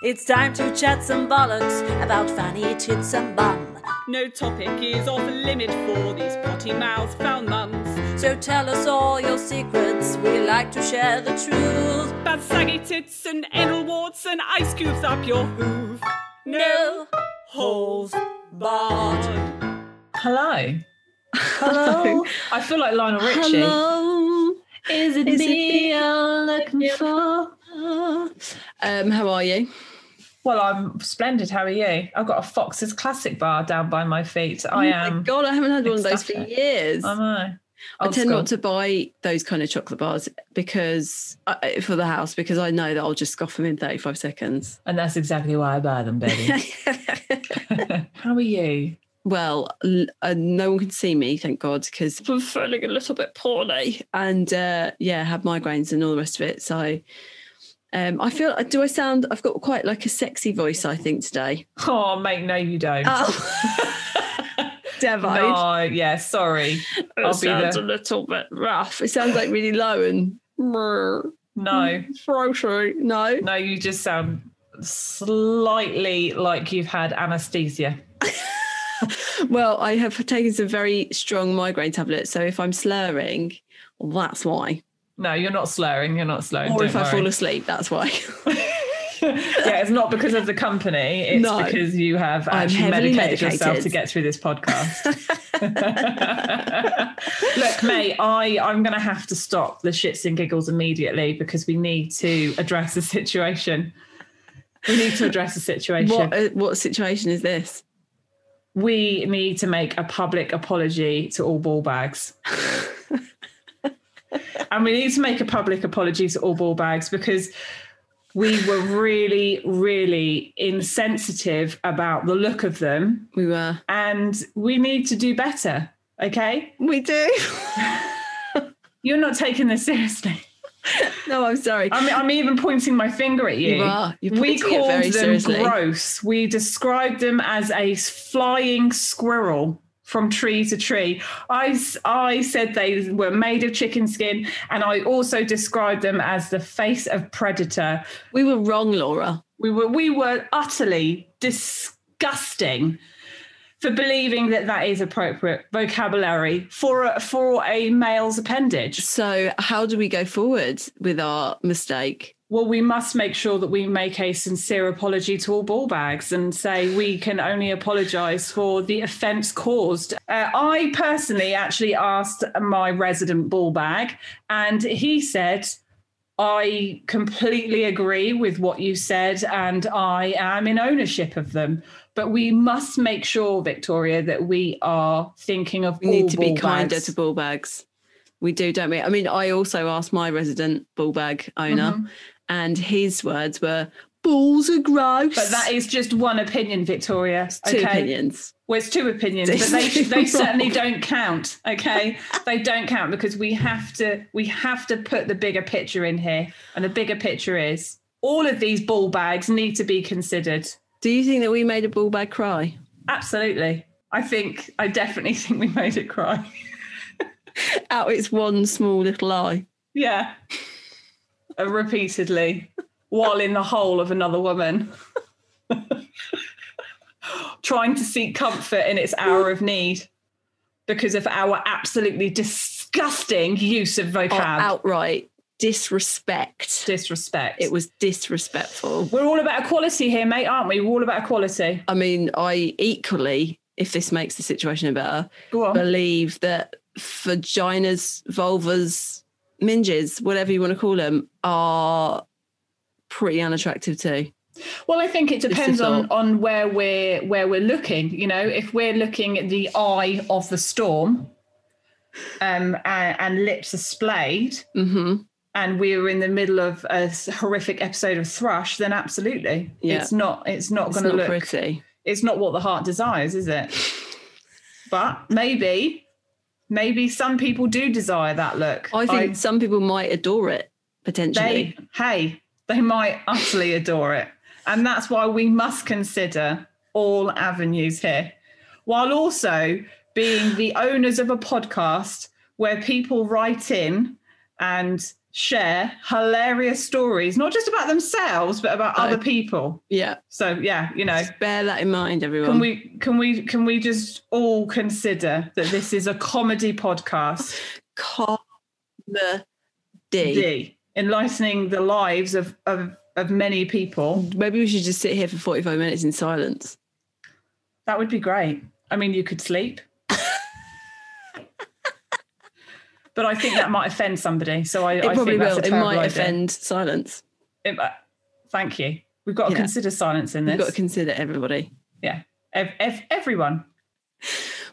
It's time to chat some bollocks about fanny tits and bum. No topic is off limit for these potty mouth foul mums. So tell us all your secrets, we like to share the truth. Bad saggy tits and anal warts and ice cubes up your hoof. No holes barred. Hello. Hello. I feel like Lionel Richie. Hello, is it Is it me you're looking for? Um, how are you? Well, I'm splendid. How are you? I've got a Fox's Classic bar down by my feet. I oh am. my god, I haven't had one of those for years. I know. I tend school. not to buy those kind of chocolate bars because I, for the house because I know that I'll just scoff them in 35 seconds. And that's exactly why I buy them, baby. How are you? well, uh, no one can see me, thank God, because I'm feeling a little bit poorly and uh, yeah, have migraines and all the rest of it. So um, I feel, do I sound, I've got quite like a sexy voice, I think, today. Oh, mate, no, you don't. Oh, Devo. no, yeah, sorry. It I'll be sounds the- a little bit rough. It sounds like really low and No, throaty. No. no, you just sound slightly like you've had anesthesia. Well, I have taken some very strong migraine tablets, so if I'm slurring, well, that's why. No, you're not slurring. You're not slurring. Or if I worry. fall asleep, that's why. yeah, it's not because of the company. It's No. because you have actually heavily medicated, yourself to get through this podcast. Look, mate, I I'm going to have to stop the shits and giggles immediately because we need to address the situation. We need to address the situation. what uh, what situation is this? We need to make a public apology to all ball bags. and we need to make a public apology to all ball bags because we were really, really insensitive about the look of them We were. and we need to do better. Okay. We do. You're not taking this seriously. no, I'm sorry. I mean, I'm even pointing my finger at you. You are. You're we called them seriously. gross. We described them as a flying squirrel from tree to tree. I, I said they were made of chicken skin, and I also described them as the face of predator. we were wrong, Laura. We were we were utterly disgusting for believing that that is appropriate vocabulary for a, for a male's appendage. So, how do we go forward with our mistake? Well, we must make sure that we make a sincere apology to all ball bags and say we can only apologise for the offence caused. Uh, I personally actually asked my resident ball bag, and he said, I completely agree with what you said, and I am in ownership of them. But we must make sure, Victoria, that we are thinking of We need to be kinder bags. to ball bags. We do, don't we? I mean, I also asked my resident ball bag owner, Mm-hmm. And his words were, balls are gross. But that is just one opinion, Victoria. two okay? opinions. Well, it's two opinions, It's but they they certainly don't count. Okay, they don't count because we have to we have to put the bigger picture in here, and the bigger picture is all of these ball bags need to be considered. Do you think that we made a ball bag cry? Absolutely, I think I definitely think we made it cry. Out its one small little eye. Yeah, Uh, repeatedly while in the hole of another woman. Trying to seek comfort in its hour of need because of our absolutely disgusting use of Or vocab. outright disrespect. Disrespect. It was disrespectful. We're all about equality here, mate, aren't we? We're all about equality. I mean, I equally, if this makes the situation better, believe that vaginas, vulvas, minges, whatever you want to call them, are pretty unattractive too. Well, I think it depends on on where we're where we're looking. You know, if we're looking at the eye of the storm, um, and, and lips are splayed, hmm and we were in the middle of a horrific episode of thrush, then absolutely, Yeah. it's not it's not going to look pretty. it's not what the heart desires, is it? but maybe maybe some people do desire that look. I think some people might adore it potentially. they hey they might utterly adore it and that's why we must consider all avenues here while also being the owners of a podcast where people write in and share hilarious stories not just about themselves but about other people yeah. so yeah you know Bear that in mind, everyone. can we can we can we just all consider that this is a comedy podcast comedy. D, enlightening the lives of, of of many people Maybe we should just sit here for 45 minutes in silence. That would be great. I mean, you could sleep. But I think that might offend somebody. So I, It I probably will. It might idea. offend silence. It- uh, thank you. We've got to Yeah. consider silence in this. We've got to consider everybody. yeah. Ev- ev- everyone.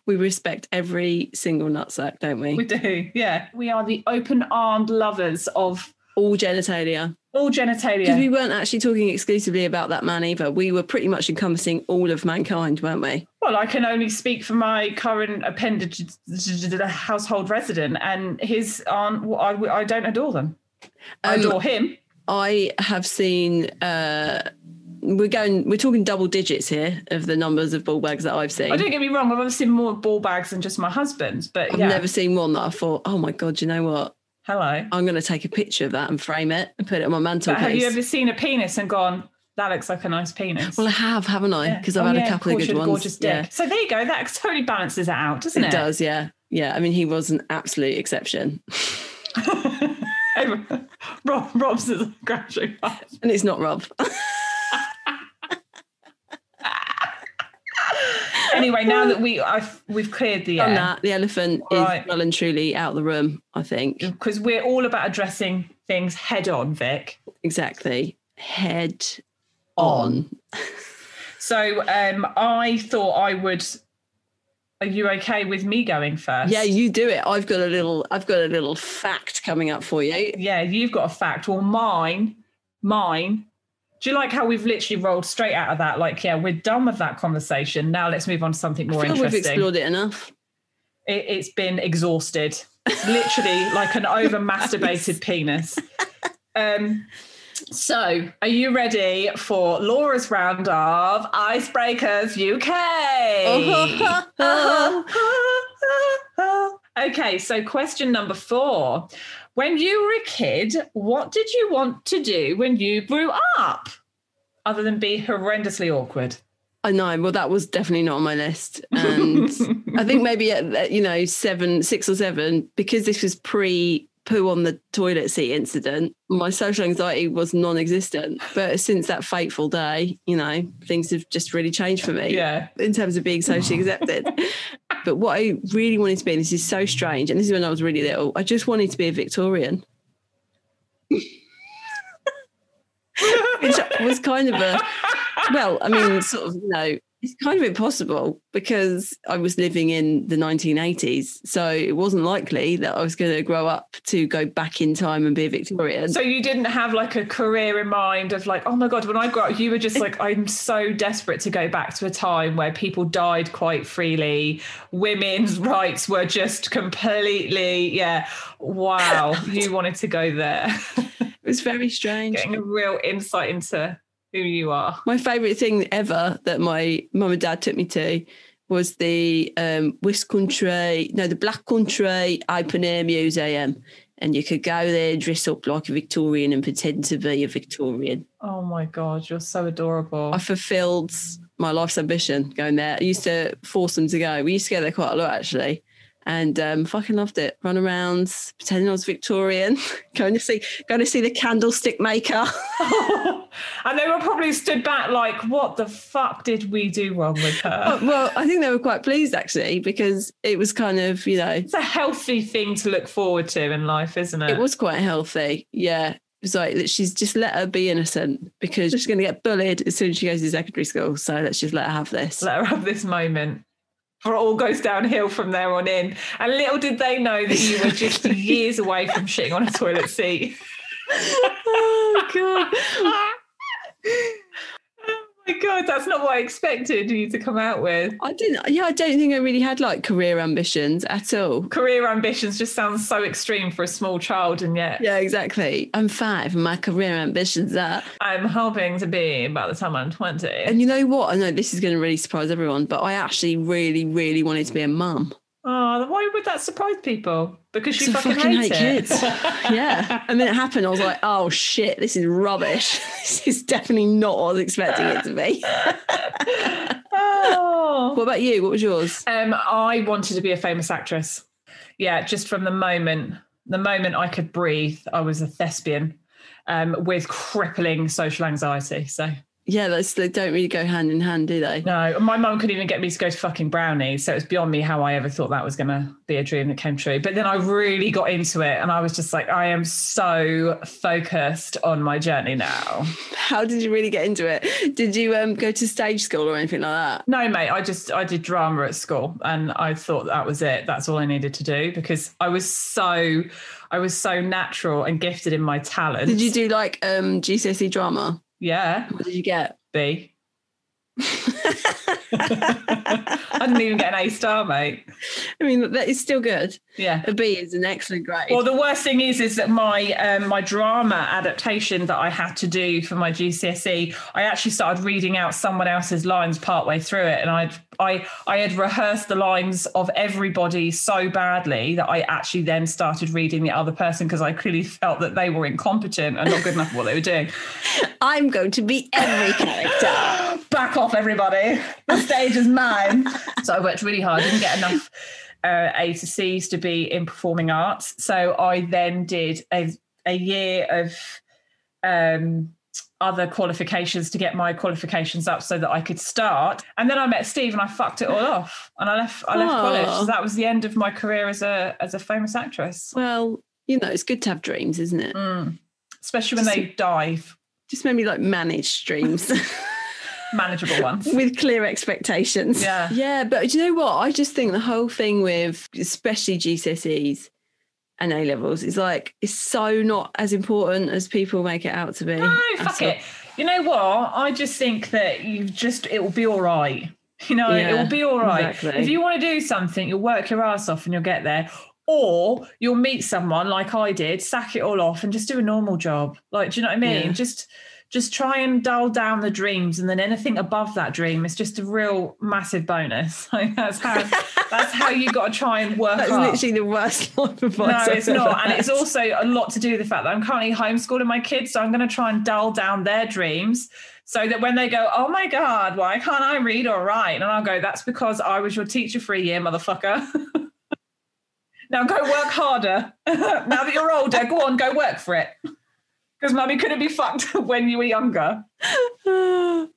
We respect every single nutsack, don't we? We do. Yeah. We are the open armed lovers of All genitalia. all genitalia. Because we weren't actually talking exclusively about that man either. We were pretty much encompassing all of mankind, weren't we? well, I can only speak for my current appendage household resident, and his aren't. I, I don't adore them. I Um, adore him. I have seen. Uh, we're going. We're talking double digits here of the numbers of ball bags that I've seen. I don't get me wrong. I've seen more ball bags than just my husband's, but I've yeah. never seen one that I thought, oh my god, you know what? Hello. I'm going to take a picture of that and frame it and put it on my But mantelpiece. have you ever seen a penis and gone, that looks like a nice penis? well, I have, haven't I? Yeah. Because I've Oh, had yeah, a couple of good you had a ones. Gorgeous dick. So there you go. That totally balances it out, doesn't it it? does, yeah, yeah. I mean, he was an absolute exception, Rob, Rob's is crashing fast. and it's not Rob. Anyway, now that we I've, we've cleared the air, that, the elephant Right. is well and truly out of the room. I think because we're all about addressing things head on, Vic. exactly. Head on. So um, I thought I would. Are you okay with me going first? Yeah, you do it. I've got a little. I've got a little fact coming up for you. yeah, you've got a fact. Well, mine, mine. Do you like how we've literally rolled straight out of that? Like, yeah, we're done with that conversation. Now let's move on to something more I feel we've explored it enough. It, it's been exhausted, It's literally like an over masturbated penis. Um, so, are you ready for Laura's round of Icebreakers UK? okay, so question number four. When you were a kid, what did you want to do when you grew up? Other than be horrendously awkward. I know. Well, that was definitely not on my list, and I think maybe at you know seven, six or seven, because this was pre poo on the toilet seat incident. My social anxiety was non-existent, but since that fateful day, you know, things have just really changed for me. Yeah. in terms of being socially accepted. but what I really wanted to be, and this is so strange, and this is when I was really little, I just wanted to be a Victorian. Which was kind of a, well, I mean, sort of, you know, it's kind of impossible because I was living in the 1980s. So it wasn't likely that I was going to grow up to go back in time and be a Victorian. So you didn't have like a career in mind of like, oh my god, when I grow up, you were just like, I'm so desperate to go back to a time where people died quite freely, women's rights were just completely, yeah. Wow, you wanted to go there, it was very strange. getting a real insight into who you are. My favourite thing ever that my mum and dad took me to was the um, West Country, no, the Black Country Open Air Museum. And you could go there, dress up like a Victorian and pretend to be a Victorian. Oh my god, you're so adorable. I fulfilled my life's ambition going there. I used to force them to go. We used to go there quite a lot actually. And um, fucking loved it. Run around, pretending I was Victorian, going to see going to see the candlestick maker. and they were probably stood back like, what the fuck did we do wrong with her? well, I think they were quite pleased actually because it was kind of you know It's a healthy thing to look forward to in life, isn't it? it was quite healthy. Yeah. It was like that she's just let her be innocent because she's going to get bullied as soon as she goes to secondary school. So let's just let her have this. Let her have this moment. Or it all goes downhill from there on in. And little did they know that you were just years away from shitting on a toilet seat. oh god. Oh my god, that's not what I expected you to come out with. I didn't. Yeah, I don't think I really had like career ambitions at all. Career ambitions just sounds so extreme for a small child, and yet Yeah, exactly. I'm five, and my career ambitions are. I'm hoping to be by the time I'm 20. And you know what? I know this is going to really surprise everyone, but I actually really, really wanted to be a mum. Oh, why would that surprise people? Because you 'Cause I fucking, hate, it. kids. yeah. And then it happened. I was like, oh shit, this is rubbish. this is definitely not what I was expecting it to be. oh. what about you? What was yours? Um, I wanted to be a famous actress. Yeah, just from the moment, the moment I could breathe, I was a thespian um, with crippling social anxiety. So Yeah, those they don't really go hand in hand, do they? no, my mum couldn't even get me to go to fucking brownies. So it's beyond me how I ever thought that was going to be a dream that came true. But then I really got into it, and I was just like, I am so focused on my journey now. How did you really get into it? Did you um, go to stage school or anything like that? No, mate, I just I did drama at school and I thought that was it. That's all I needed to do because I was so I was so natural and gifted in my talent. Did you do like um, GCSE drama? Yeah, What did you get? B. I didn't even get an A star, mate. I mean, that is still good. Yeah. the B is an excellent grade. Well, the worst thing is, is that my um, my drama adaptation that I had to do for my GCSE, I actually started reading out someone else's lines partway through it, and I'd I I had rehearsed the lines of everybody so badly that I actually then started reading the other person because I clearly felt that they were incompetent and not good enough at what they were doing. I'm going to be every character. Back off, everybody! The stage is mine. so I worked really hard. Didn't get enough uh, A to C's to be in performing arts. So I then did a, a year of um, other qualifications to get my qualifications up so that I could start. And then I met Steve and I fucked it all off. And I left I left college. So that was the end of my career as a as a famous actress. well, you know, it's good to have dreams, isn't it? Mm. Especially when they dive. Just made me like manage dreams Manageable ones. with clear expectations. Yeah. Yeah. But do you know what? I just think the whole thing with especially GCSEs and A levels is like, it's so not as important as people make it out to be. No, fuck all. it. You know what? I just think that you just it will be all right. You know, it will be all right. exactly. If you want to do something, you'll work your ass off and you'll get there. Or you'll meet someone like I did, sack it all off and just do a normal job. Like, do you know what I mean? Yeah. Just just try and dull down the dreams and then anything above that dream is just a real massive bonus. Like that's how that's how you gotta try and work That's up. literally the worst life advice. No, I've it's ever not. And had. it's also a lot to do with the fact that I'm currently homeschooling my kids. So I'm going to try and dull down their dreams so that when they go, oh my God, why can't I read or write? And I'll go, that's because I was your teacher for a year, motherfucker. now go work harder. now that you're older, go on, go work for it. Because mummy couldn't be fucked when you were younger.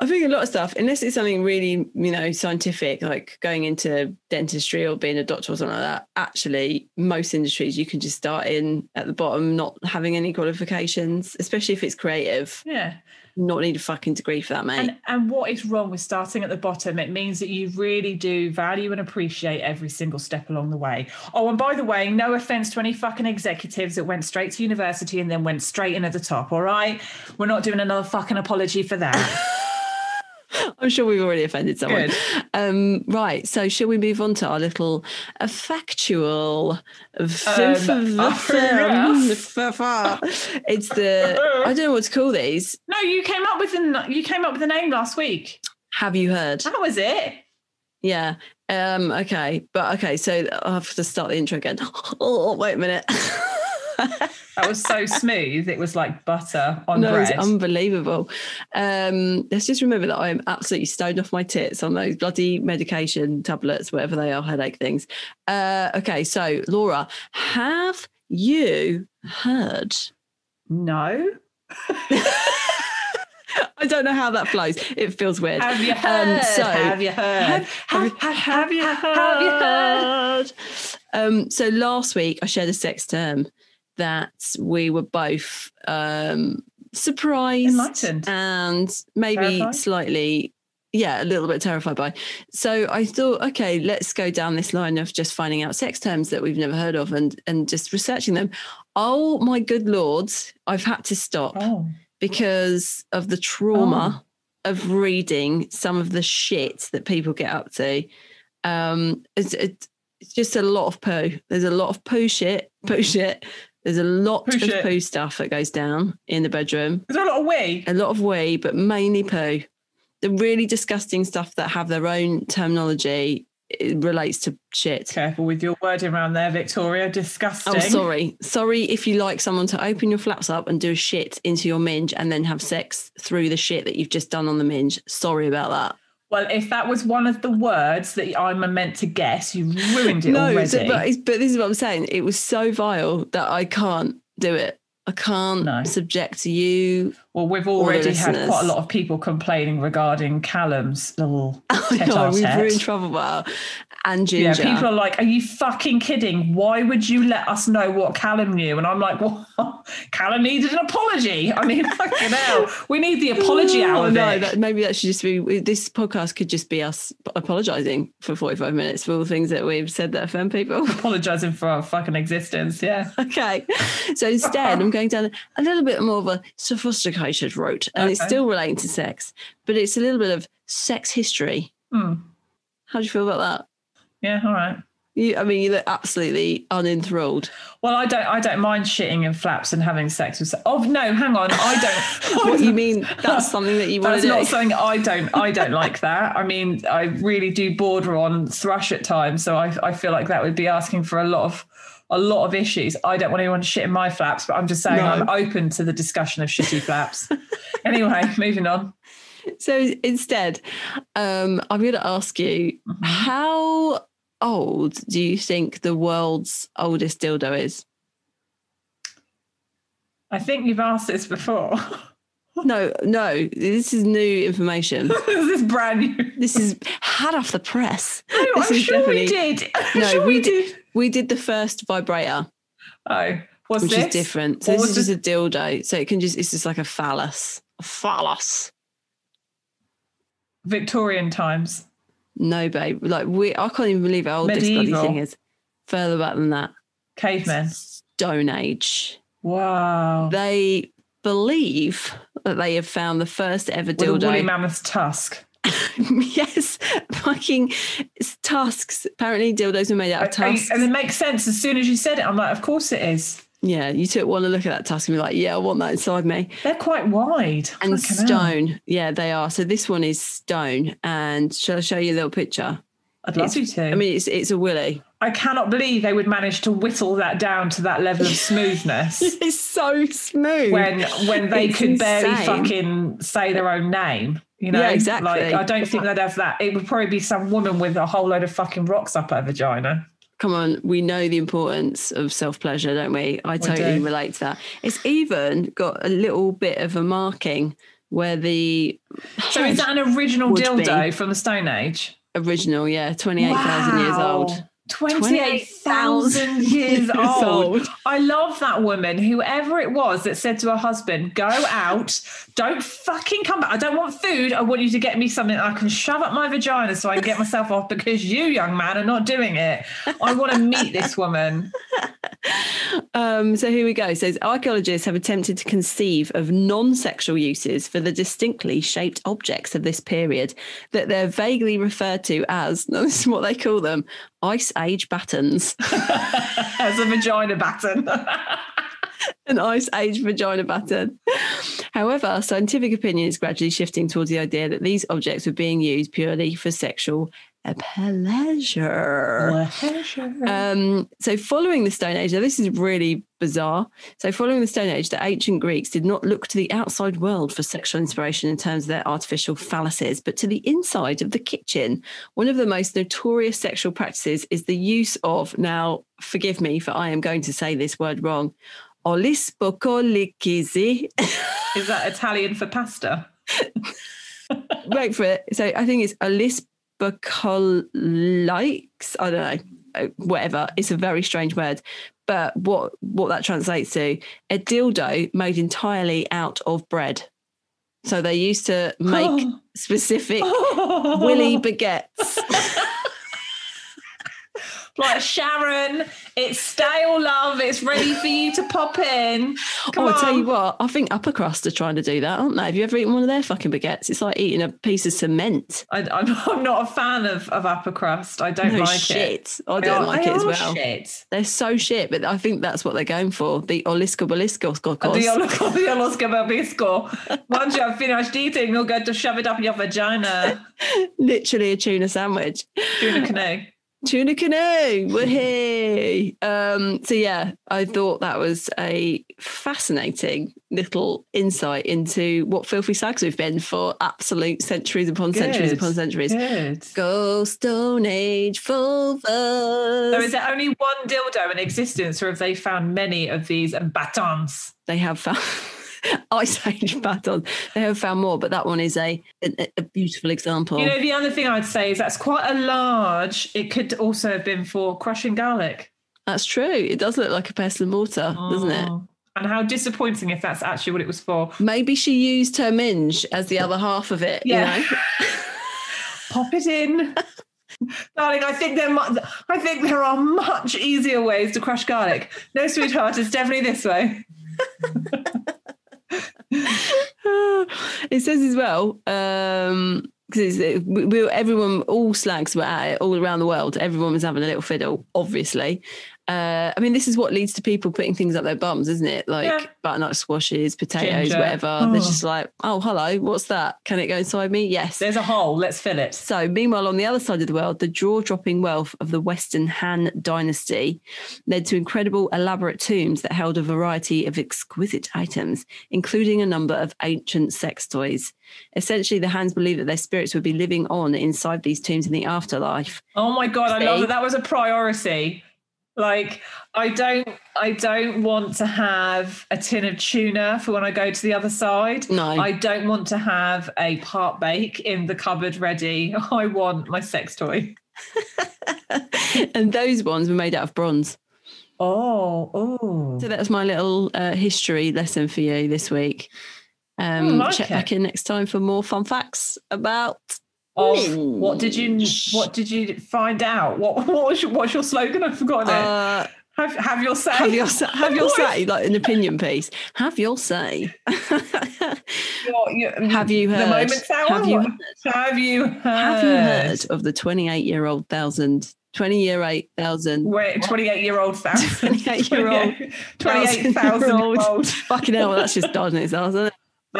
I think a lot of stuff, unless it's something really, you know, scientific, like going into dentistry or being a doctor or something like that, actually, most industries you can just start in at the bottom, not having any qualifications, especially if it's creative. Yeah. Not need a fucking degree for that, mate. And, and what is wrong with starting at the bottom? It means that you really do value and appreciate every single step along the way. Oh, and by the way, no offense to any fucking executives that went straight to university and then went straight in at the top, all right? We're not doing another fucking apology for that. I'm sure we've already offended someone. Um, right. So, shall we move on to our little uh, factual? Um, it's the I don't know what to call these. no, you came up with the you came up with the name last week. Have you heard? That was it. Yeah. Um, okay. But okay, so I'll have to start the intro again. Oh, wait a minute. That was so smooth. It was like butter on no, bread. it's unbelievable. Um, let's just remember that I am absolutely stoned off my tits on those bloody medication tablets, whatever they are, headache things. Uh, okay, so Laura, have you heard? no. I don't know how that flows. It feels weird. Have you heard? Um, so have you heard? have, have, have, have you heard? Have you heard? Um, so last week I shared a sex term that we were both um, surprised Enlightened. and maybe Terrified? slightly, yeah, a little bit terrified by. So I thought, okay, let's go down this line of just finding out sex terms that we've never heard of and and just researching them. Oh my good lord, I've had to stop Oh. because of the trauma of reading some of the shit that people get up to. Um, it's it's just a lot of poo. There's a lot of poo shit, poo shit. There's a lot Poo of shit. poo stuff that goes down in the bedroom. Is there a lot of wee? A lot of wee, but mainly poo. The really disgusting stuff that have their own terminology it relates to shit. Careful with your wording around there, Victoria. Oh, disgusting. Oh, sorry. Sorry if you like someone to open your flaps up and do a shit into your minge and then have sex through the shit that you've just done on the minge. Sorry about that. Well, if that was one of the words that I'm meant to guess, you ruined it no, already. so- but, but this is what I'm saying. It was so vile that I can't do it. I can't No. subject you. well, we've already had quite a lot of people complaining regarding Callum's little I know, we've tete-a-tete. ruined trouble bar and Yeah, people are like, "Are you fucking kidding? Why would you let us know what Callum knew?" And I'm like, "Well, Callum needed an apology. I mean, fucking hell, we need the apology Oh, out of no, it." that, maybe that should just be this podcast could just be us apologizing for 45 minutes for all the things that we've said that offend people. Apologizing for our fucking existence. Yeah. Okay. So instead, I'm going down a little bit more of a sophisticated route, and it's still relating to sex, but it's a little bit of sex history. Hmm. How do you feel about that? Yeah. All right. You, I mean, you look absolutely unenthralled. Well, I don't. I don't mind shitting in flaps and having sex with. Oh no, hang on. I don't. What do you mean? That's something that you want That's to do? not something I don't. I don't like that. I mean, I really do border on thrush at times. So I, I feel like that would be asking for a lot of, a lot of issues. I don't want anyone to shit in my flaps, but I'm just saying No. I'm open to the discussion of shitty flaps. anyway, moving on. So instead, um, I'm going to ask you Mm-hmm. how old do you think the world's oldest dildo is? I think you've asked this before. No, no, this is new information. this is brand new. This is hot off the press. No, this I'm is sure we did. I'm No, sure we we did. did. We did the first vibrator, Oh, what's which this? is different. So What this is just a dildo. So it can just it's just like a phallus. A phallus. Victorian times. No, babe. Like we I can't even believe how old this bloody thing is. Further back than that. Cavemen. Stone Age. Wow. They believe that they have found the first ever With a woolly dildo. mammoth tusk. yes, fucking tusks. Apparently, dildos are made out of tusks. And it makes sense as soon as you said it. I'm like, of course it is. Yeah, you took one to look at that tusk and be like, yeah, I want that inside me. They're quite wide. And Fucking hell. stone, yeah, they are. So this one is stone. And shall I show you a little picture? I'd love you to. I mean, it's it's a willy. I cannot believe they would manage to whittle that down to that level of smoothness It's so smooth. when when they It's could barely fucking say their own name. You know, Yeah, exactly. Like I don't think they'd have that. It would probably be some woman with a whole load of fucking rocks up her vagina. Come on, we know the importance of self pleasure, don't we? I totally do. relate to that. It's even got a little bit of a marking where the So is that an original dildo be. from the Stone Age? original, yeah, 28,000 years old. 28,000 years years old. I love that woman, whoever it was that said to her husband, Go out, don't fucking come back. I don't want food. I want you to get me something I can shove up my vagina so I can get myself off because you, young man, are not doing it. I want to meet this woman. Um, so here we go. It says archaeologists have attempted to conceive of non-sexual uses for the distinctly shaped objects of this period that they're vaguely referred to as. This is what they call them: ice age battens. As a vagina baton. an ice age vagina baton. However, scientific opinion is gradually shifting towards the idea that these objects were being used purely for sexual a pleasure. pleasure. Um, so, following the Stone Age, now this is really bizarre. So, following the Stone Age, the ancient Greeks did not look to the outside world for sexual inspiration in terms of their artificial phalluses, but to the inside of the kitchen. One of the most notorious sexual practices is the use of, now, forgive me for I am going to say this word wrong, olispokolikisi. Is that Italian for pasta? Wait for it. So, I think it's olispokolikes. I don't know. Whatever. It's a very strange word. But what what that translates to, a dildo made entirely out of bread. So they used to make specific willy baguettes. Like Sharon, it's stale love. It's ready for you to pop in. Come oh, I'll tell you what, I think Upper Crust are trying to do that, aren't they? Have you ever eaten one of their fucking baguettes? It's like eating a piece of cement. I, I'm, I'm not a fan of, of upper crust. I don't No like it. shit. I don't are- like they it as well. Shit. They're so shit, but I think that's what they're going for. The Olisko Bolisko The Alaska Babisco. Once you have finished eating, you'll go to shove it up your vagina. Literally a tuna sandwich. Tuna canoe. Tuna canoe. Woohoo. Um, so yeah, I thought that was a fascinating little insight into what filthy sags we've been for absolute centuries upon centuries upon centuries. Good. Go Stone Age vulvas. So is there only one dildo in existence, or have they found many of these and batons? they have found Ice Age batons. They have found more, but that one is a a, a beautiful example. You know, the other thing I'd say is that's quite a large. It could also have been for crushing garlic, That's true. It does look like a pestle and mortar, doesn't it? Oh. And how disappointing if that's actually what it was for. Maybe she used her minge as the other half of it. Yeah. You know? Pop it in. Darling, I think there mu- I think there are much easier ways to crush garlic. No, sweetheart, it's definitely this way. it says as well, um, because we, we, everyone, all slags were at it all around the world. Everyone was having a little fiddle, obviously. Uh, I mean, this is what leads to people putting things up their bums, isn't it? Like Yeah. butternut squashes, potatoes, Ginger. whatever. They're Oh. just like, oh, hello, what's that? Can it go inside me? Yes. There's a hole, let's fill it. So, meanwhile, on the other side of the world, the jaw dropping wealth of the Western Han dynasty led to incredible, elaborate tombs that held a variety of exquisite items, including a number of ancient sex toys. Essentially, the Hans believed that their spirits would be living on inside these tombs in the afterlife. Oh my god, I love that. That was a priority. Like, I don't I don't want to have a tin of tuna for when I go to the other side. No. I don't want to have a part bake in the cupboard ready. I want my sex toy. and those ones were made out of bronze. Oh, oh. So, that's my little uh, history lesson for you this week. Um, I like check it. back in next time for more fun facts about Of what did you what did you find out? What what was your, what's your slogan? I've forgotten it. uh, have have your say. have your have your say like an opinion piece. Have your say. your- have you the moment's hour? Have you What? Have you heard? Have you heard of the 28 year old thousand, 20 year eight thousand? Wait, 28 year old thousand. 28-year-old 28,000 old. Fucking hell, well, that's just dodging itself, isn't it?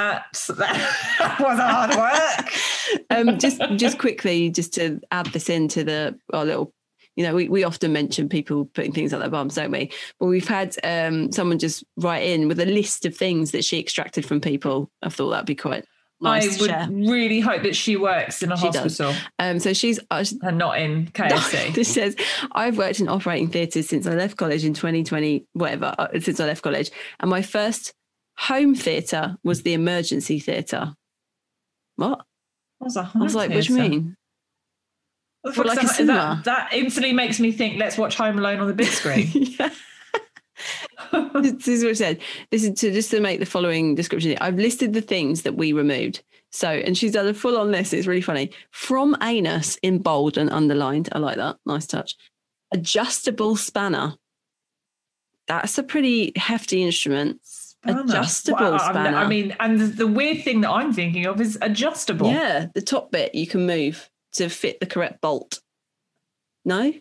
That was hard work. Um, just just quickly, just to add this into the our little. You know, we, we often mention people putting things up their bums, don't we? But we've had um, someone just write in with a list of things that she extracted from people. I thought that'd be quite nice I would share. really hope that she works in a She does. hospital Um, so she's uh, and not in KFC. this says I've worked in operating theatres since I left college in 2020, whatever, uh, since I left college. And my first home theatre was the emergency theatre. What? What's a I was like, what do you mean? What, like a that, that instantly makes me think, let's watch Home Alone on the big screen. this is what I said. This is to just to make the following description. I've listed the things that we removed. So, and she's done a full on list. It's really funny. From anus in bold and underlined. I like that. Nice touch. Adjustable spanner. That's a pretty hefty instrument. Adjustable Well, I- spanner. I mean, and the, weird thing that I'm thinking of is adjustable. yeah, the top bit you can move to fit the correct bolt. No,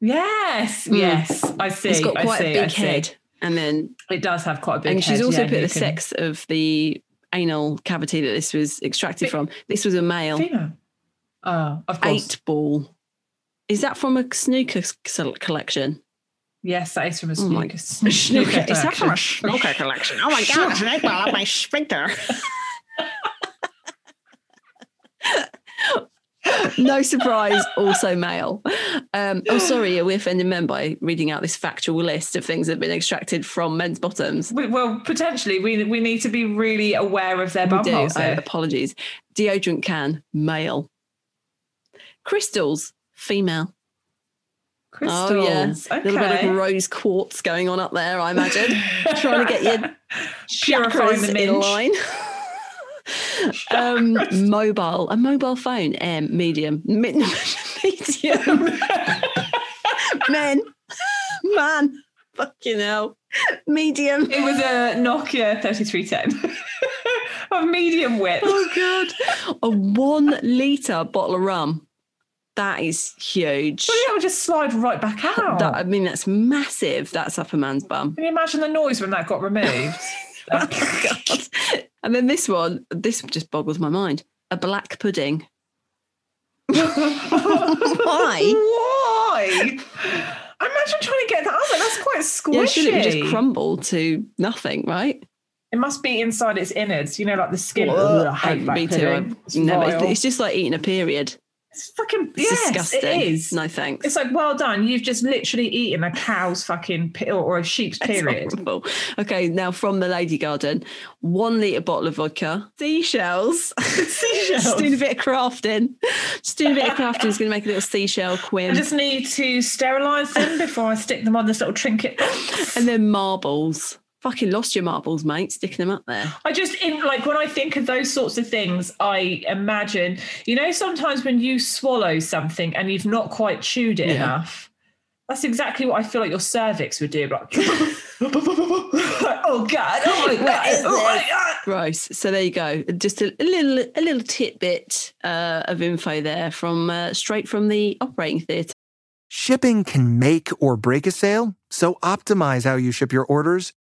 Yes. Mm. Yes. I see. it's got I quite see, a I big head, and then It does have quite a big and she's head, also yeah, put the can- sex of the anal cavity that this was extracted Fe- from. This was a male. Female. Oh, of course. Eight ball. Is that from a snooker collection? Yes, that is from a Oh my- snooker. snooker Snooker. Is that from a collection. snooker collection? Oh my god, ball up my sphincter. no surprise, also male. Um, oh, sorry, are we offending men by reading out this factual list of things that have been extracted from men's bottoms? We- Well, potentially, we we need to be really aware of their bum do. holes Uh, apologies. Deodorant can, male. Crystals, female. Crystals. Oh yeah, Okay. a little bit of rose quartz going on up there, I imagine. Trying to get your Purifying the in line. um, mobile, a mobile phone, um, medium, medium, men, man, fucking hell, medium. It was a Nokia 3310 of medium width. Oh god, a one liter bottle of rum. That is huge. Well, it'll just slide right back out. That, I mean, that's massive. That's up a man's bum. Can you imagine the noise when that got removed? Oh, God. And then this one, this just boggles my mind. A black pudding. Why? Why? I imagine trying to get that out. That's quite squishy. Yeah, should it just crumble to nothing, right? It must be inside its innards, you know, like the skin. Ugh, I hate me too. pudding. I- It's, it's, it's just like eating a period. It's fucking It's yes, disgusting. It is. No thanks. It's like well done. You've just literally eaten a cow's fucking pe- or a sheep's period. Okay, now from the Lady Garden, one litre bottle of vodka, seashells. Seashells. Just doing a bit of crafting. Just doing a bit of crafting is going to make a little seashell I just need to sterilise them before I stick them on this little trinket. And then marbles. Fucking lost your marbles, mate, sticking them up there. I just in like when I think of those sorts of things, I imagine you know sometimes when you swallow something and you've not quite chewed it Yeah. enough. That's exactly what I feel like your cervix would do. Like, oh god, oh my god, is oh my this? god. Gross. So there you go. Just a, a little, a little tidbit uh, of info there from uh, straight from the operating theatre. Shipping can make or break a sale, so optimize how you ship your orders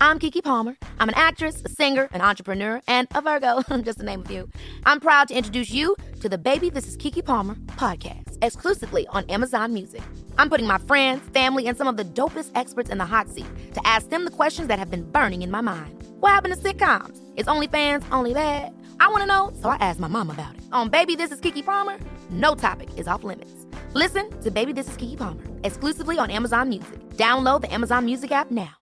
I'm Keke Palmer. I'm an actress, a singer, an entrepreneur, and a Virgo, just to name a few. I'm proud to introduce you to the Baby This Is Keke Palmer podcast, exclusively on Amazon Music. I'm putting my friends, family, and some of the dopest experts in the hot seat to ask them the questions that have been burning in my mind. What happened to sitcoms? Is OnlyFans only bad? I want to know, so I asked my mom about it. On Baby This Is Keke Palmer, no topic is off limits. Listen to Baby This Is Keke Palmer, exclusively on Amazon Music. Download the Amazon Music app now.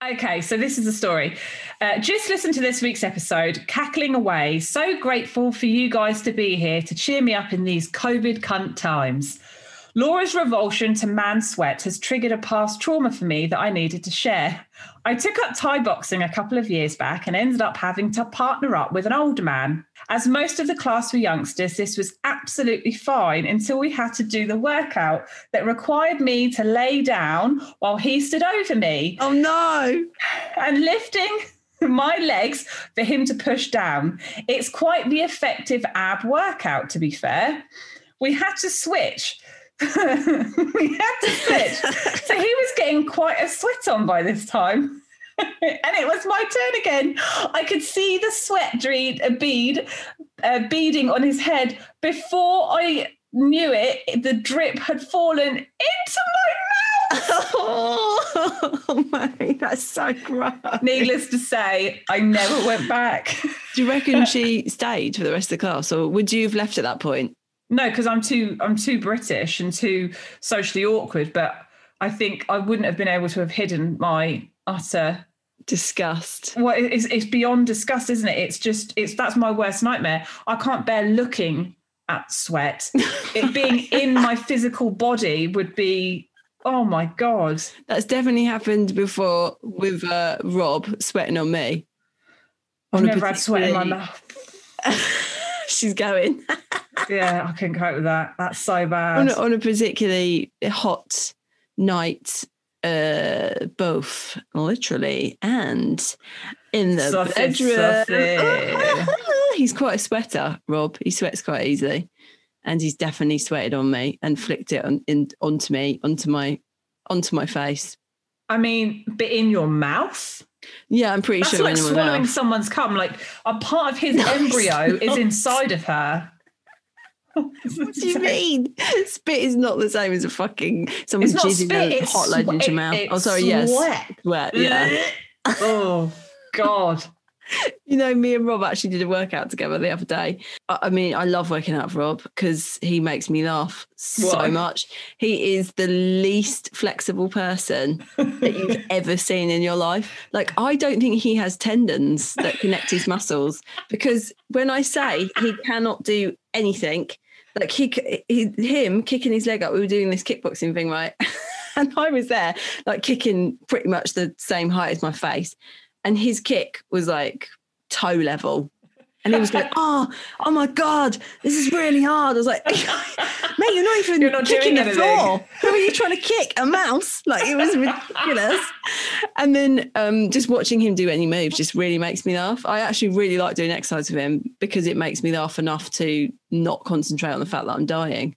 Okay, so this is the story. Uh, just listen to this week's episode, cackling away. So grateful for you guys to be here to cheer me up in these COVID cunt times. Laura's revulsion to man sweat has triggered a past trauma for me that I needed to share. I took up Thai boxing a couple of years back and ended up having to partner up with an older man. As most of the class were youngsters, this was absolutely fine until we had to do the workout that required me to lay down while he stood over me Oh no! and lifting my legs for him to push down. It's quite the effective ab workout, to be fair. We had to switch. we had to switch. so he was getting quite a sweat on by this time. And it was my turn again. I could see the sweat dreed, a bead uh, beading on his head before I knew it. The drip had fallen into my mouth. Oh, mate, that's so gross. Needless to say, I never went back. Do you reckon she stayed for the rest of the class, or would you have left at that point? No, because I'm too I'm too British and too socially awkward. But I think I wouldn't have been able to have hidden my utter. Disgust. Well, it's, it's beyond disgust, isn't it? It's just it's that's my worst nightmare. I can't bear looking at sweat. It being in my physical body would be. Oh my god! That's definitely happened before with uh, Rob sweating on me. I've On never had sweat in my mouth. She's going. yeah, I couldn't cope with that. That's so bad. on a, on a particularly hot night, uh, both literally and in the bedroom. he's quite a sweater, Rob. He sweats quite easily, and he's definitely sweated on me and flicked it on, in, onto me, onto my, onto my face. I mean, but in your mouth. Yeah, I'm pretty That's sure. like in swallowing mouth. someone cum. Like a part of his No, embryo is inside of her. What do you mean? Spit is not the same as a fucking someone It's jizzing spit. a hot load into your mouth. Oh, sorry, yes, sweat. sweat. Yeah, oh God. you know, me and Rob actually did a workout together the other day. I, I mean, I love working out with Rob because he makes me laugh so Why? much. He is the least flexible person that you've ever seen in your life. Like, I don't think he has tendons that connect his muscles because when I say he cannot do anything, like he, he him kicking his leg up, we were doing this kickboxing thing, right? and I was there, like kicking pretty much the same height as my face, and his kick was like toe level. And he was going, oh, oh my God, this is really hard. I was like, mate, you're not even You're not kicking the anything." floor. Who are you trying to kick? A mouse? Like it was ridiculous. and then um, just watching him do any moves just really makes me laugh. I actually really like doing exercise with him because it makes me laugh enough to not concentrate on the fact that I'm dying.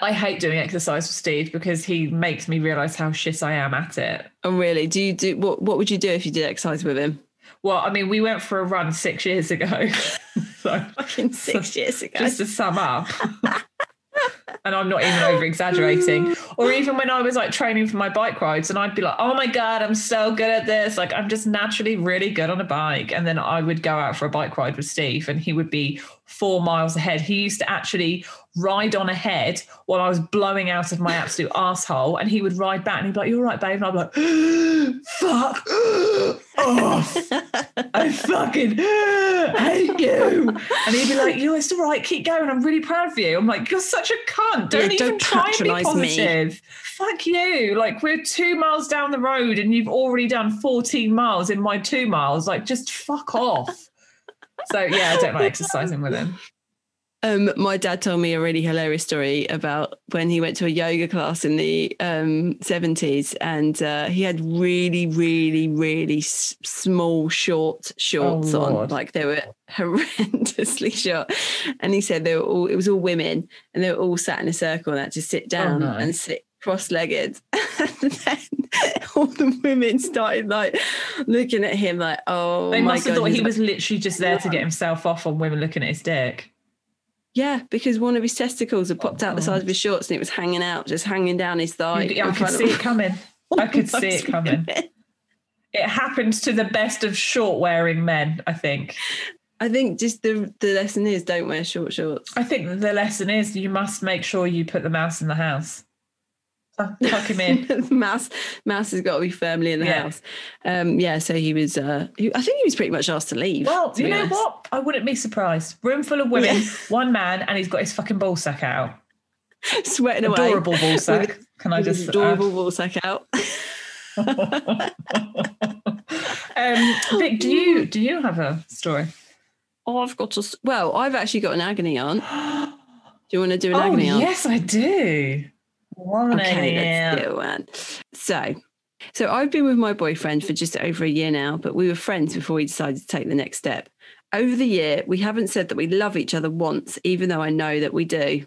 I hate doing exercise with Steve because he makes me realise how shit I am at it. Oh, really? Do you do what? What would you do if you did exercise with him? Well, I mean, we went for a run six years ago. so Fucking six years ago. just to sum up. and I'm not even over exaggerating. Or even when I was like training for my bike rides, and I'd be like, oh my God, I'm so good at this. Like, I'm just naturally really good on a bike. And then I would go out for a bike ride with Steve, and he would be four miles ahead. He used to actually ride on ahead while I was blowing out of my absolute asshole. And he would ride back and he'd be like, You're right, babe. And I'd be like, Fuck off. I fucking hate you. And he'd be like, Yo, it's all right, keep going. I'm really proud of you. I'm like, You're such a cunt. Don't Yeah, even don't try and be patronise me. positive. Fuck you. Like, we're two miles down the road and you've already done 14 miles in my two miles. Like, just fuck off. So, yeah, I don't like exercising with him. Um, my dad told me a really hilarious story about when he went to a yoga class in the um, 70s and uh, he had really, really, really s- small, short shorts on. Lord. Like they were horrendously short. And he said they were all, it was all women and they were all sat in a circle and had to sit down no. and sit cross legged. and then all the women started like looking at him like, oh, They my must have God. thought he like- was literally just there to get himself off on women looking at his dick. Yeah, because one of his testicles had popped out the oh, side of his shorts and it was hanging out, just hanging down his thigh. You- oh I could see it coming. I could see it coming. It happens to the best of short wearing men, I think. I think just the the lesson is don't wear short shorts. I think the lesson is you must make sure you put the mouse in the house. Tuck tuck him in. mouse mouse has got to be firmly in the Yeah. house. Um, yeah, so he was. Uh, he, I think he was pretty much asked to leave. Well, to you know honest. what? I wouldn't be surprised. Room full of women, Yeah. one man, and he's got his fucking ball sack out. Sweating away. Adorable ball sack. his- Can I just? uh, adorable ball sack out? um, Vic, do you do you have a story? oh, I've got to. s- Well, I've actually got an agony aunt. Do you want to do an Oh agony aunt? yes, I do. One Okay, AM. let's do one. So, so I've been with my boyfriend for just over a year now, but we were friends before we decided to take the next step. Over the year, we haven't said that we love each other once, even though I know that we do.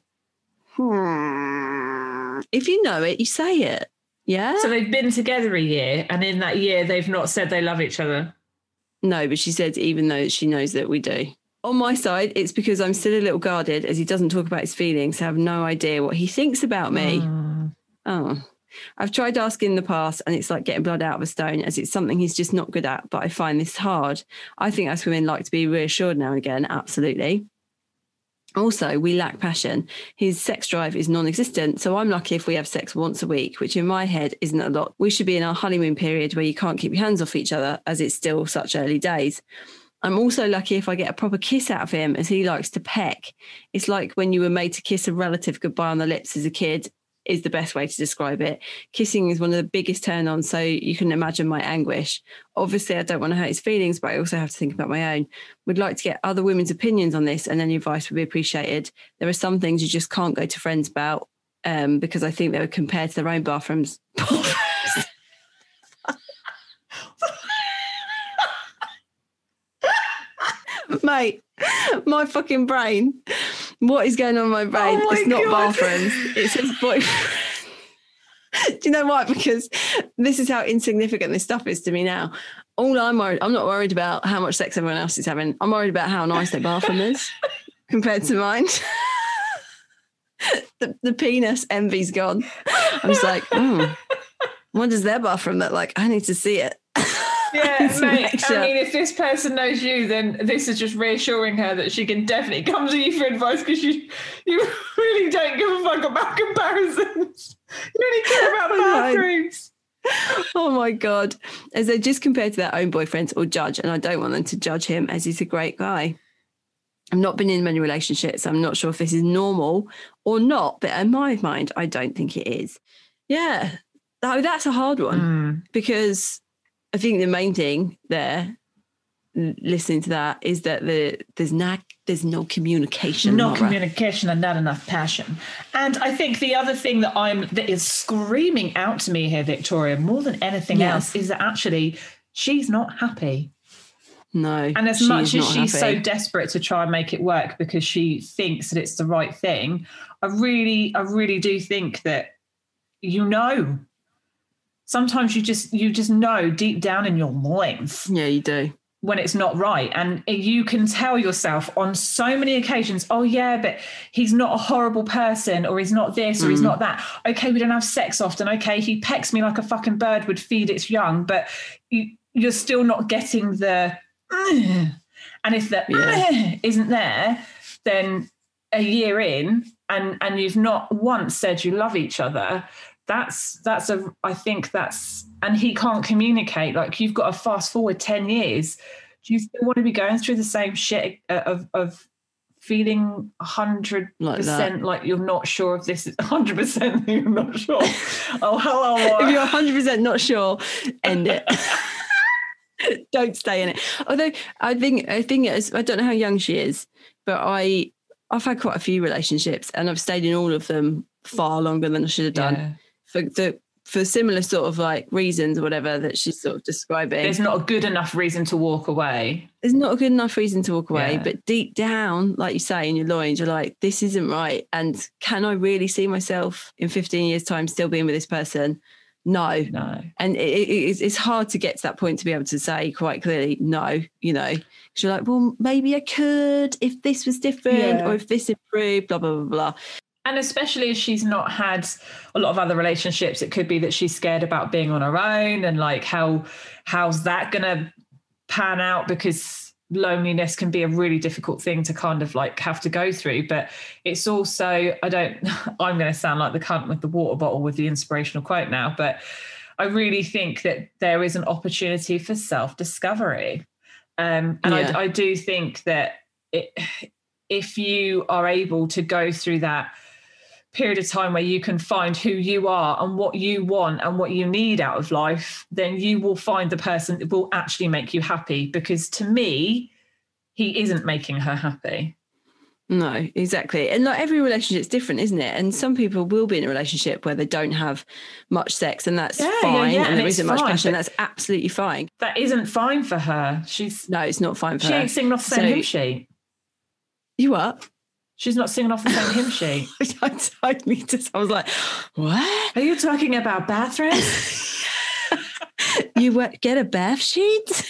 Hmm. If you know it, you say it. Yeah. So they've been together a year, and in that year, they've not said they love each other. no, but she said even though she knows that we do. On my side, it's because I'm still a little guarded as he doesn't talk about his feelings. I have no idea what he thinks about me. Ah. Oh, I've tried asking in the past, and it's like getting blood out of a stone, as it's something he's just not good at. But I find this hard. I think us women like to be reassured now and again. Absolutely. Also, we lack passion. His sex drive is non existent. So I'm lucky if we have sex once a week, which in my head isn't a lot. We should be in our honeymoon period where you can't keep your hands off each other as it's still such early days. I'm also lucky if I get a proper kiss out of him as he likes to peck. It's like when you were made to kiss a relative goodbye on the lips as a kid is the best way to describe it. Kissing is one of the biggest turn ons, so you can imagine my anguish. Obviously, I don't want to hurt his feelings, but I also have to think about my own. Would like to get other women's opinions on this, and any advice would be appreciated. There are some things you just can't go to friends about um, because I think they would compare to their own bathrooms. Mate, my fucking brain. What is going on in my brain? Oh my it's not God. bathrooms. It says boyfriend. Do you know why? Because this is how insignificant this stuff is to me now. All I'm worried, I'm not worried about how much sex everyone else is having. I'm worried about how nice their bathroom is compared to mine. the, the penis envy's gone. I'm just like, oh, what does their bathroom look like? I need to see it. Yeah, mate. sure. I mean, if this person knows you, then this is just reassuring her that she can definitely come to you for advice because you you really don't give a fuck about comparisons. You only care about the I know. bathrooms. oh my god as they just compared to their own boyfriends or judge and i don't want them to judge him as he's a great guy i've not been in many relationships i'm not sure if this is normal or not but in my mind i don't think it is yeah that, that's a hard one Mm. because i think the main thing there listening to that is that the there's not there's no communication No Mara. communication and not enough passion. And I think the other thing that I'm that is screaming out to me here, Victoria, more than anything Yes. else, is that actually she's not happy. no And as much as she's so desperate to try and make it work because she thinks that it's the right thing, I really, I really do think that you know. Sometimes you just you just know deep down in your minds yeah you do when it's not right. And you can tell yourself on so many occasions, oh, yeah, but he's not a horrible person, or he's not this, or he's mm. not that. Okay, we don't have sex often. Okay, he pecks me like a fucking bird would feed its young, but you, you're still not getting the. "Ugh." And if the Yeah. "Ugh" isn't there, then a year in, and and you've not once said you love each other, that's that's a i think that's and he can't communicate like you've got to fast forward 10 years do you still want to be going through the same shit uh, of of feeling 100% Like like, you're not sure if this is 100% you're not sure oh hello if you're 100% not sure, end it. don't stay in it. Although I think I think it's, I don't know how young she is, but I I've had quite a few relationships and I've stayed in all of them far longer than I should have done Yeah. For the for similar sort of like reasons or whatever that she's sort of describing. there's not a good enough reason to walk away There's not a good enough reason to walk away, Yeah. but deep down, like you say in your loins, you're like, this isn't right. And can I really see myself in 15 years' time still being with this person? No. no and it, it, it's, hard to get to that point to be able to say quite clearly no you know 'Cause you're like well maybe i could if this was different Yeah. or if this improved blah blah blah blah And especially if she's not had a lot of other relationships, it could be that she's scared about being on her own and like how how's that gonna pan out because loneliness can be a really difficult thing to kind of like have to go through. But it's also, I don't I'm gonna sound like the cunt with the water bottle with the inspirational quote now, but I really think that there is an opportunity for self-discovery. Um, and Yeah. I, I do think that it, if you are able to go through that period of time where you can find who you are and what you want and what you need out of life, then you will find the person that will actually make you happy. Because to me, he isn't making her happy. no exactly and like every relationship relationship's different isn't it and some people will be in a relationship where they don't have much sex and that's Yeah, yeah, fine yeah, and and there isn't much fine, passion that's absolutely fine That isn't fine for her. She's no it's not fine for she her ain't singing off the same So- hymn sheet. you what She's not singing off the same hymn sheet. I I was like what Are you talking about bathrooms? you wa- get a bath sheet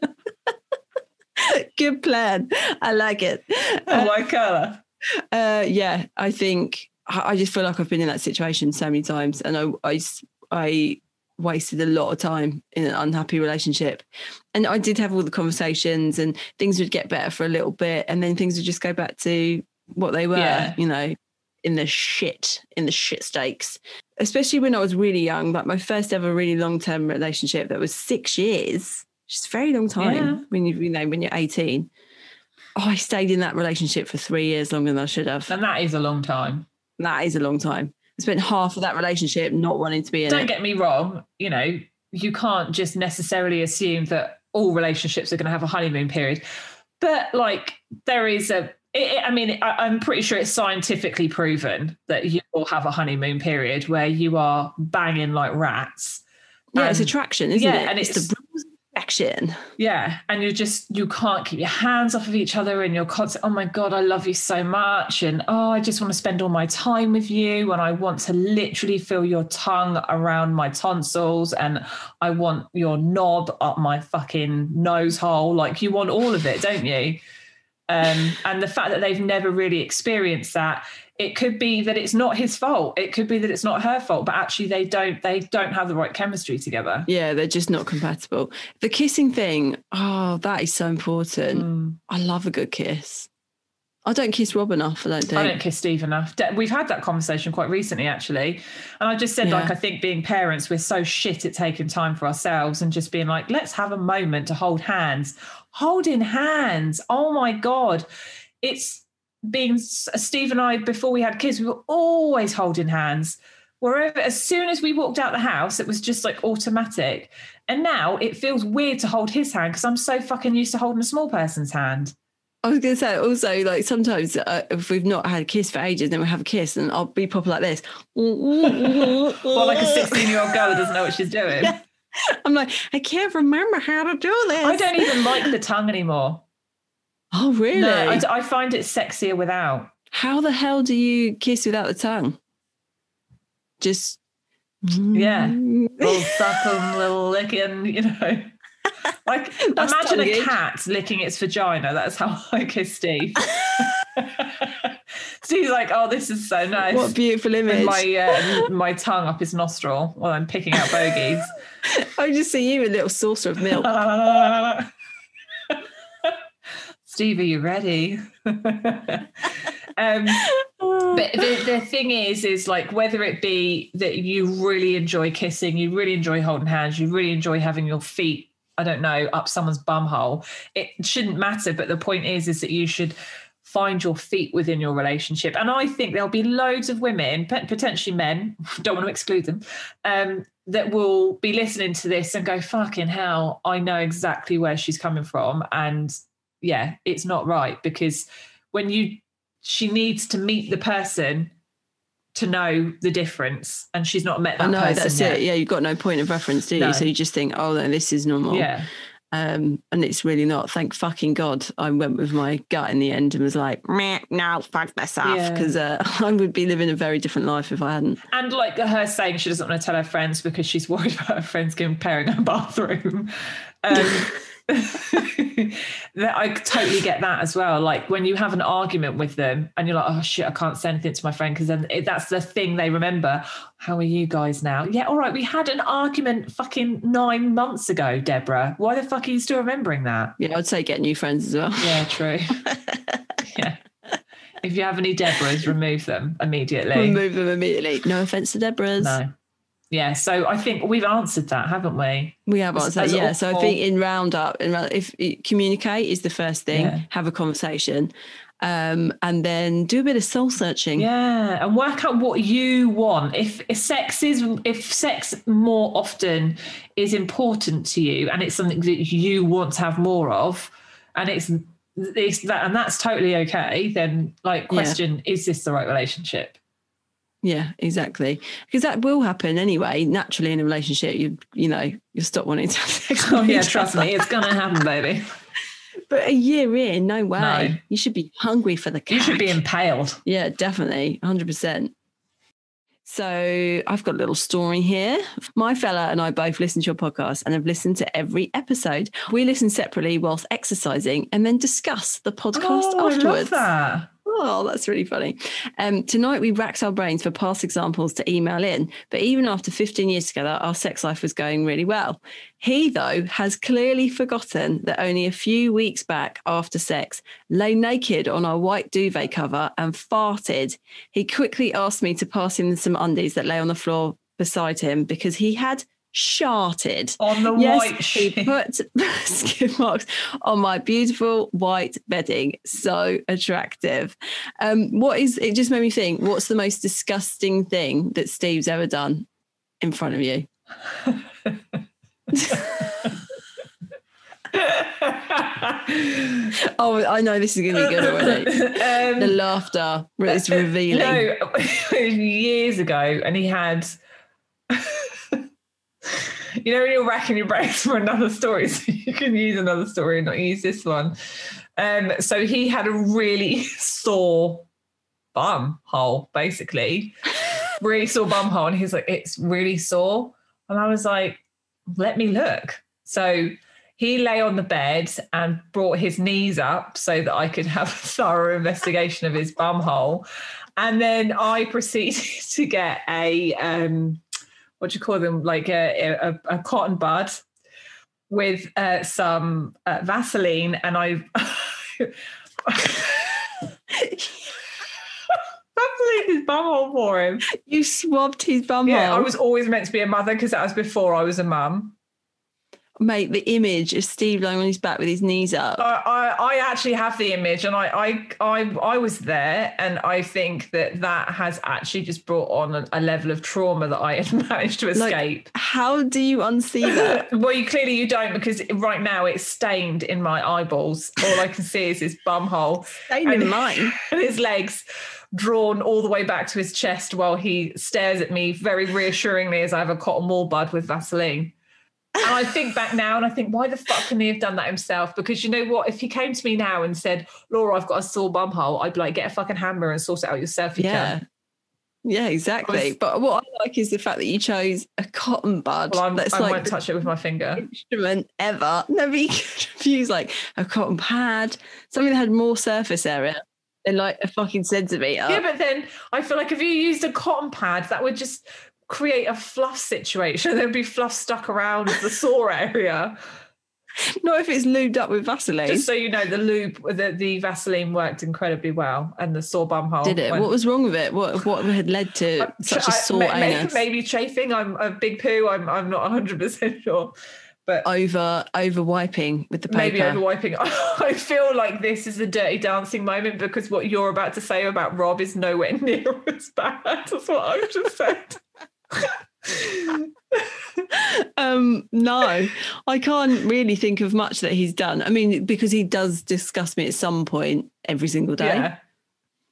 good plan i like it oh my colour. Uh, yeah, I think I just feel like I've been in that situation so many times, and I, I, I wasted a lot of time in an unhappy relationship. And I did have all the conversations, and things would get better for a little bit, and then things would just go back to what they were, Yeah. you know, in the shit, in the shit stakes. Especially when I was really young, like my first ever really long term relationship that was six years, which is a very long time Yeah. when you, you know when you're 18. Oh, I stayed in that relationship for three years longer than I should have. And that is a long time. That is a long time. Spent half of that relationship not wanting to be in Don't it. get me wrong, you know, you can't just necessarily assume that all relationships are going to have a honeymoon period. But like, there is a, it, I mean, I, I'm pretty sure it's scientifically proven that you will have a honeymoon period where you are banging like rats. yeah, it's attraction, isn't yeah, it? and it's, it's- the Yeah, and you're just you can't keep your hands off of each other, and you're constant. Oh my god, I love you so much, and oh, I just want to spend all my time with you, and I want to literally feel your tongue around my tonsils, and I want your knob up my fucking nose hole. Like you want all of it, don't you? Um, and the fact that they've never really experienced that, it could be that it's not his fault. It could be that it's not her fault, but actually they don't they don't have the right chemistry together. Yeah, they're just not compatible. The kissing thing, oh, that is so important. Mm. I love a good kiss. I don't kiss Rob enough, I don't think. I don't kiss Steve enough. We've had that conversation quite recently, actually. And I just said, like, I think being parents, we're so shit at taking time for ourselves and just being like, let's have a moment to hold hands. Holding hands. Oh my God. It's being Steve and I, before we had kids, we were always holding hands. Wherever, as soon as we walked out the house, it was just like automatic. And now it feels weird to hold his hand because I'm so fucking used to holding a small person's hand. I was going to say also, like sometimes uh, if we've not had a kiss for ages, then we have a kiss, and I'll be proper like this. Or like a 16 year old girl that doesn't know what she's doing. I'm like, I can't remember how to do this. I don't even like the tongue anymore. Oh, really? No, I, I find it sexier without. How the hell do you kiss without the tongue? Just Yeah. Little suckle, little licking, you know. Like imagine a cat licking its vagina. That's how I kiss Steve. Steve's like, oh, this is so nice. What beautiful With image. my uh, my tongue up his nostril while I'm picking out bogies. I just see you a little saucer of milk. Steve, are you ready? um, but the, the thing is, is like whether it be that you really enjoy kissing, you really enjoy holding hands, you really enjoy having your feet, I don't know, up someone's bum hole. It shouldn't matter. But the point is, is that you should find your feet within your relationship. And I think there'll be loads of women, potentially men, don't want to exclude them, um, that will be listening to this and go, fucking hell, I know exactly where she's coming from. And yeah, it's not right because when you, she needs to meet the person to know the difference and she's not met that know person that's yet. it. Yeah, you've got no point of reference, do you? No. So you just think, oh, no, this is normal. Yeah. Um, and it's really not. Thank fucking God I went with my gut in the end and was like, Meh, no, fuck this off. Yeah. Because uh, I would be living a very different life if I hadn't. And like her saying she doesn't want to tell her friends because she's worried about her friends comparing her bathroom. Um, I totally get that as well. Like when you have an argument with them and you're like, oh shit, I can't say anything to my friend because then it, that's the thing they remember. How are you guys now? Yeah, all right. We had an argument fucking nine months ago, Deborah. Why the fuck are you still remembering that? Yeah, I'd say get new friends as well. Yeah, true. yeah. If you have any Deborahs, remove them immediately. Remove them immediately. No offense to Deborah's. No. Yeah, so I think we've answered that, haven't we? We have answered. as Yeah. So I think in roundup, round, if communicate is the first thing, Yeah. have a conversation, um, and then do a bit of soul searching. Yeah, and work out what you want. If, if sex is if sex more often is important to you and it's something that you want to have more of, and it's it's that and that's totally okay, then like Yeah. question, is this the right relationship? Yeah, exactly. Because that will happen anyway. Naturally, in a relationship, you you know you stop wanting to have sex. Oh yeah, trust me, it's gonna happen, baby. But a year in, no way. No. You should be hungry for the. Cack. You should be impaled. Yeah, definitely, hundred percent. So I've got a little story here. My fella and I both listen to your podcast and have listened to every episode. We listen separately whilst exercising and then discuss the podcast Oh, I afterwards. love that. Oh, that's really funny. Um, tonight, we racked our brains for past examples to email in, but even after 15 years together, our sex life was going really well. He, though, has clearly forgotten that only a few weeks back after sex, lay naked on our white duvet cover and farted. He quickly asked me to pass him some undies that lay on the floor beside him because he had sharted. On the yes, white he sheet. put skid marks on my beautiful white bedding. So attractive. Um, what is it? Just made me think. What's the most disgusting thing that Steve's ever done in front of you? Oh, I know this is going to be good already. Um, the laughter is revealing. No, it was years ago, and he had. you know, you're racking your brains for another story, so you can use another story and not use this one. Um, so he had a really sore bum hole, basically, really sore bum hole, and he's like, "It's really sore," and I was like, "Let me look." So he lay on the bed and brought his knees up so that I could have a thorough investigation of his bum hole. And then I proceeded to get a um, what do you call them? Like a, a, a cotton bud with uh, some uh, Vaseline, and I Vaseline his bum hole for him. You swabbed his bum Yeah. I was always meant to be a mother because that was before I was a mum. Mate, the image of Steve lying on his back with his knees up. I, I, I actually have the image, and I, I, I, I was there, and I think that that has actually just brought on a, a level of trauma that I had managed to Like, escape. How do you unsee that? well, you clearly you don't because right now it's stained in my eyeballs. All I can see is his bum hole Staying in mine. and his legs drawn all the way back to his chest while he stares at me very reassuringly as I have a cotton wool bud with Vaseline. And I think back now and I think, why the fuck can he have done that himself? Because you know what? If he came to me now and said, Laura, I've got a sore bum hole, I'd be like, get a fucking hammer and sort it out yourself. You Yeah. can. Yeah, exactly. Was- but what I like is the fact that you chose a cotton bud. Well, I'm, that's I like won't touch it with my finger. instrument ever. You could use like a cotton pad, something that had more surface area than like a fucking centimetre. Yeah, but then I feel like if you used a cotton pad, that would just create a fluff situation. There'd be fluff stuck around the sore area. Not if it's lubed up with Vaseline. Just so you know, the lube, the, the Vaseline worked incredibly well, and the sore bum hole. Did it? went- What was wrong with it? What what had led to such a sore may- may- anus? Maybe chafing. I'm a big poo. I'm I'm not 100 percent sure, but over over wiping with the paper. maybe over wiping. I feel like this is a dirty dancing moment because what you're about to say about Rob is nowhere near as bad as what I've just said. Um no i can't really think of much that he's done. I mean because he does disgust me at some point every single day. Yeah.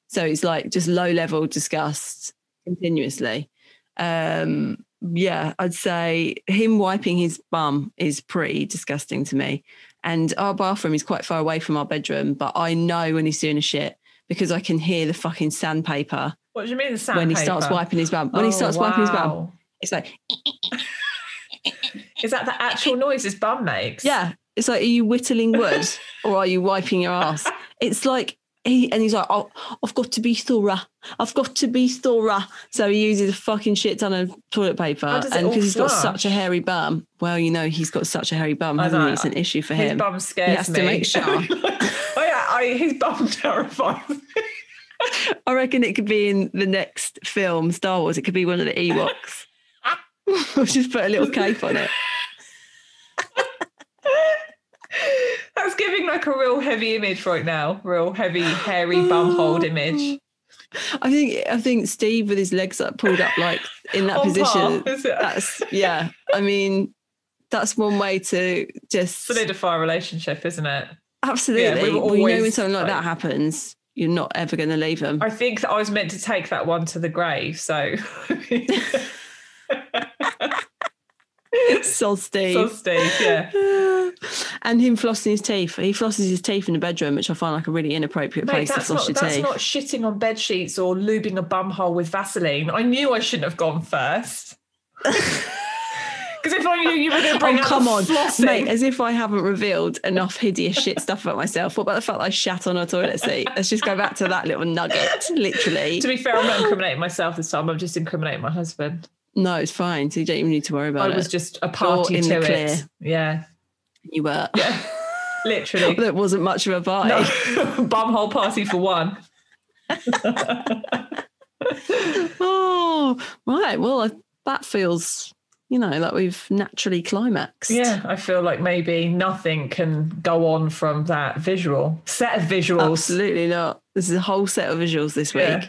so it's like just low level disgust continuously. Um yeah i'd say him wiping his bum is pretty disgusting to me. And our bathroom is quite far away from our bedroom but i know when he's doing a shit because i can hear the fucking sandpaper What do you mean the when he starts wiping his bum when he Oh, starts wiping his bum it's like Is that the actual noise his bum makes? Yeah. It's like, are you whittling wood or are you wiping your ass? It's like, he, and he's like, oh, I've got to be thorough. I've got to be thorough. So he uses a fucking shit ton of toilet paper. How does it And because he's got such a hairy bum, well, you know, he's got such a hairy bum, hasn't he? It's an issue for his him. His bum scares he has me. to make sure. oh yeah, I, his bum terrifies me. I reckon it could be in the next film, Star Wars. It could be one of the Ewoks. we'll just put a little cape on it. That's giving like a real heavy image right now. Real heavy, hairy bum hold image. I think I think Steve with his legs up pulled up like in that On position. par. That's yeah. I mean, that's one way to just Solidify a relationship, isn't it? absolutely. we were well, you know when something like, that happens, you're not ever going to leave them. I think that I was meant to take that one to the grave. So, so Steve. so Steve, yeah. and him flossing his teeth. He flosses his teeth in the bedroom, which I find like a really inappropriate Mate, place to floss not, your that's teeth. not shitting on bed sheets or lubing a bum hole with Vaseline. I knew I shouldn't have gone first. Because if I knew you were going to bring oh, come on, flossing, mate! As if I haven't revealed enough hideous shit stuff about myself. What about the fact that I shat on a toilet seat? Let's just go back to that little nugget. Literally, to be fair, I'm not incriminating myself this time. I'm just incriminating my husband. no, it's fine. So you don't even need to worry I about it. I was just a party in to the it. clear. Yeah, you were. yeah, literally. There wasn't much of a party. No, bumhole party for one. Oh, right. Well, that feels you know, like we've naturally climaxed. Yeah, I feel like maybe nothing can go on from that visual set of visuals. Absolutely not. This is a whole set of visuals this week. Yeah.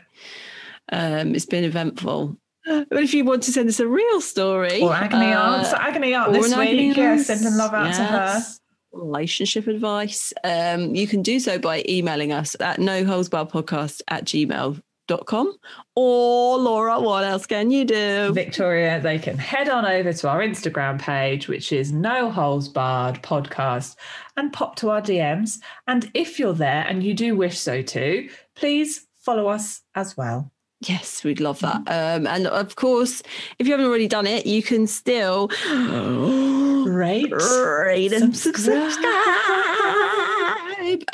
Um, it's been eventful. But if you want to send us a real story Or agony uh, aunt. Agony aunt this week. Yeah, sending love out to her. Relationship advice. Um, you can do so by emailing us at no holes barred at Or Laura, what else can you do? Victoria, they can head on over to our Instagram page, which is No Holes Barred Podcast, and pop to our DMs. And if you're there and you do wish so too, please follow us as well. Yes, we'd love that. Um, and of course, if you haven't already done it, you can still Rate, rate and subscribe. subscribe.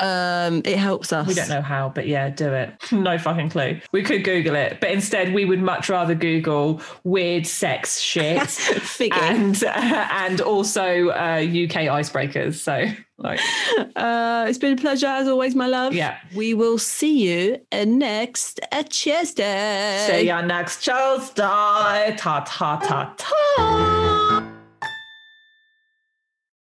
Um, it helps us. We don't know how, but yeah, do it. No fucking clue. We could Google it, but instead we would much rather Google weird sex shit and and also uh, UK icebreakers. So like, Uh, it's been a pleasure as always, my love. Yeah. We will see you uh, next uh, Tuesday. see ya next Tuesday. Ta ta ta ta.